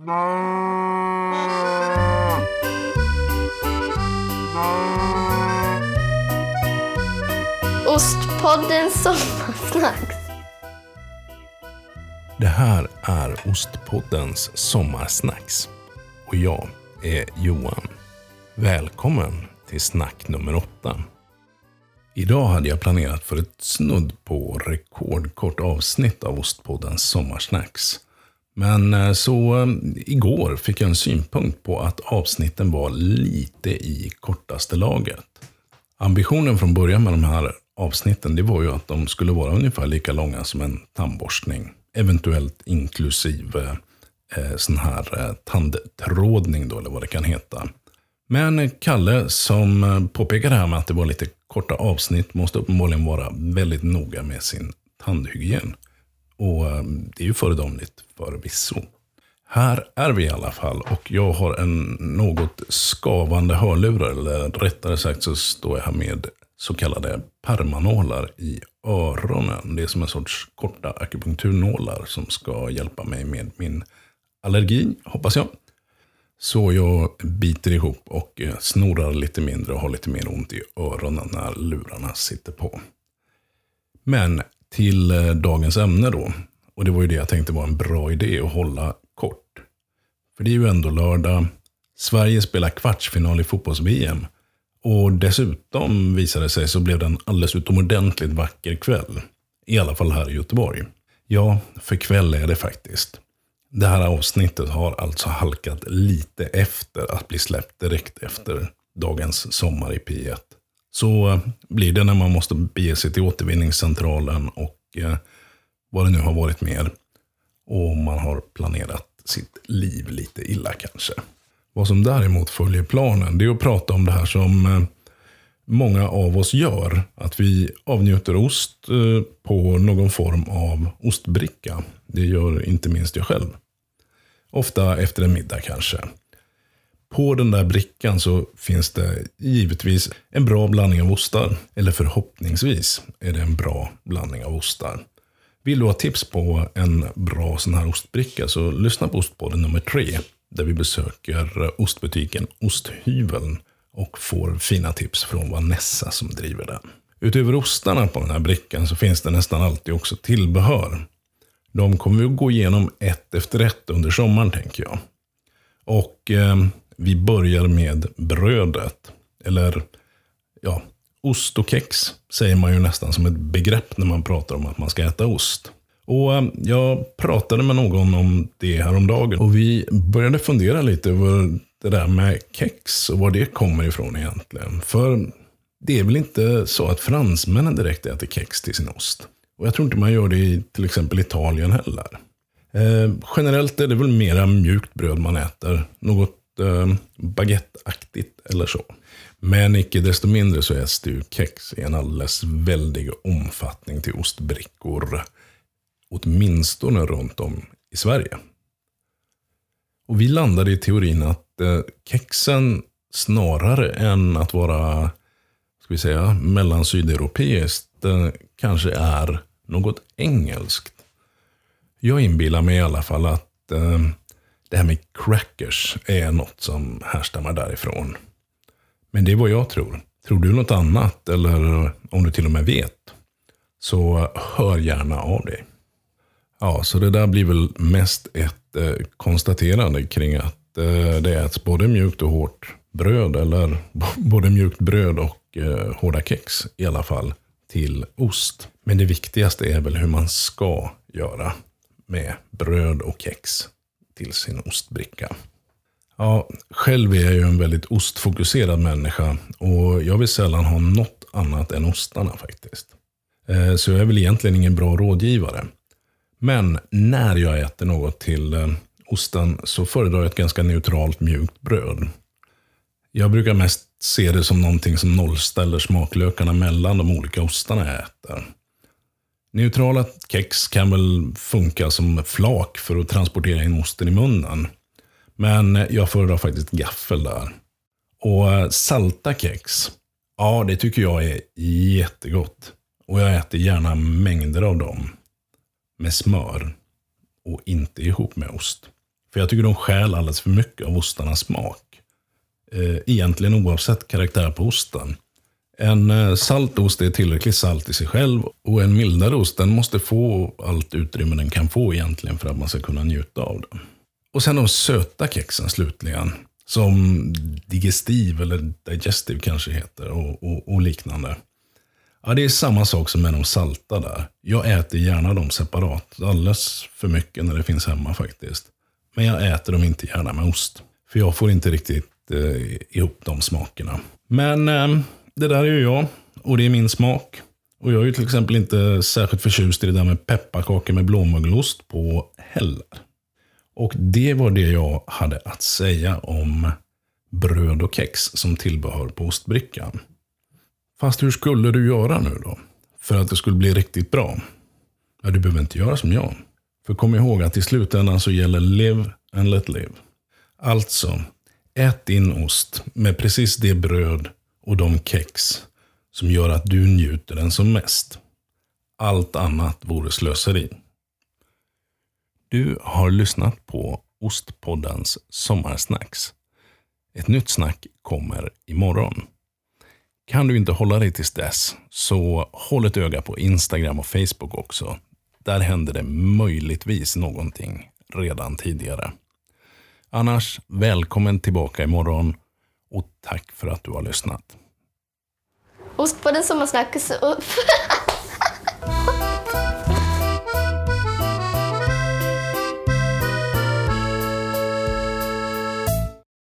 Ostpodden Sommarsnacks. Det här är Ostpoddens sommarsnacks. Och jag är Johan. Välkommen till snack nummer åtta. Idag hade jag planerat för ett snudd på rekordkort avsnitt av Ostpoddens sommarsnacks. Men eh, så eh, igår fick jag en synpunkt på att avsnitten var lite i kortaste laget. Ambitionen från början med de här avsnitten det var ju att de skulle vara ungefär lika långa som en tandborstning. Eventuellt inklusive eh, sån här eh, tandtrådning då, eller vad det kan heta. Men Kalle som eh, påpekade här med att det var lite korta avsnitt måste uppenbarligen vara väldigt noga med sin tandhygien. Och eh, det är ju föredömligt förvisso. Här är vi i alla fall och jag har en något skavande hörlurar. Eller rättare sagt så står jag här med så kallade permanålar i öronen. Det är som en sorts korta akupunkturnålar som ska hjälpa mig med min allergi, hoppas jag. Så jag biter ihop och eh, snorar lite mindre och har lite mer ont i öronen när lurarna sitter på. Men till eh, dagens ämne då. Och det var ju det jag tänkte var en bra idé att hålla kort. För det är ju ändå lördag. Sverige spelar kvartsfinal i fotbolls-VM. Och dessutom visade det sig så blev det en alldeles utomordentligt vacker kväll. I alla fall här i Göteborg. Ja, för kväll är det faktiskt. Det här avsnittet har alltså halkat lite efter att bli släppt direkt efter dagens Sommar i P1. Så eh, blir det när man måste bege sig till återvinningscentralen och eh, vad det nu har varit mer. Och man har planerat sitt liv lite illa kanske. Vad som däremot följer planen, det är att prata om det här som eh, många av oss gör. Att vi avnjuter ost på någon form av ostbricka. Det gör inte minst jag själv. Ofta efter en middag kanske. På den där brickan så finns det givetvis en bra blandning av ostar. Eller förhoppningsvis är det en bra blandning av ostar. Vill du ha tips på en bra sån här ostbricka så lyssna på Ostpodden nummer tre. Där vi besöker ostbutiken Osthyveln och får fina tips från Vanessa som driver den. Utöver ostarna på den här brickan så finns det nästan alltid också tillbehör. De kommer vi att gå igenom ett efter ett under sommaren tänker jag. Och eh, vi börjar med brödet. Eller ja, ost och kex säger man ju nästan som ett begrepp när man pratar om att man ska äta ost. Och eh, Jag pratade med någon om det häromdagen och vi började fundera lite över det där med kex och var det kommer ifrån egentligen. För det är väl inte så att fransmännen direkt äter kex till sin ost. Och jag tror inte man gör det i till exempel Italien heller. Eh, generellt är det väl mera mjukt bröd man äter. Något eh, baguetteaktigt eller så. Men icke desto mindre så är det i en alldeles väldig omfattning till ostbrickor. Åtminstone runt om i Sverige. Och vi landade i teorin att eh, kexen snarare än att vara ska vi säga, mellan sydeuropeiskt eh, kanske är något engelskt. Jag inbillar mig i alla fall att eh, det här med crackers är något som härstammar därifrån. Men det är vad jag tror. Tror du något annat, eller om du till och med vet, så hör gärna av dig. Ja, så det där blir väl mest ett eh, konstaterande kring att eh, det äts både mjukt och hårt bröd, eller både mjukt bröd och eh, hårda kex i alla fall, till ost. Men det viktigaste är väl hur man ska göra med bröd och kex till sin ostbricka. Ja, själv är jag ju en väldigt ostfokuserad människa och jag vill sällan ha något annat än ostarna faktiskt. Eh, så jag är väl egentligen ingen bra rådgivare. Men när jag äter något till eh, osten så föredrar jag ett ganska neutralt mjukt bröd. Jag brukar mest se det som någonting som nollställer smaklökarna mellan de olika ostarna jag äter. Neutrala kex kan väl funka som flak för att transportera in osten i munnen. Men jag föredrar faktiskt gaffel där. Och eh, salta kex, ja det tycker jag är jättegott. Och jag äter gärna mängder av dem. Med smör. Och inte ihop med ost. För jag tycker de stjäl alldeles för mycket av ostarnas smak. Eh, egentligen oavsett karaktär på osten. En eh, salt ost är tillräckligt salt i sig själv och en mildare ost den måste få allt utrymme den kan få egentligen för att man ska kunna njuta av den. Och sen de söta kexen slutligen. Som digestiv eller digestive kanske heter och, och, och liknande. Ja, det är samma sak som med de salta där. Jag äter gärna dem separat. Alldeles för mycket när det finns hemma faktiskt. Men jag äter dem inte gärna med ost. För jag får inte riktigt eh, ihop de smakerna. Men eh, det där är ju jag. Och det är min smak. Och jag är ju till exempel inte särskilt förtjust i det där med pepparkakor med blåmögelost på heller. Och det var det jag hade att säga om bröd och kex som tillbehör på ostbrickan. Fast hur skulle du göra nu då? För att det skulle bli riktigt bra? Ja, du behöver inte göra som jag. För kom ihåg att i slutändan så gäller live and let live. Alltså, ät din ost med precis det bröd och de kex som gör att du njuter den som mest. Allt annat vore slöseri. Du har lyssnat på Ostpoddens Sommarsnacks. Ett nytt snack kommer imorgon. Kan du inte hålla dig tills dess, så håll ett öga på Instagram och Facebook också. Där händer det möjligtvis någonting redan tidigare. Annars, välkommen tillbaka imorgon och tack för att du har lyssnat. Ost på den sommarsnack.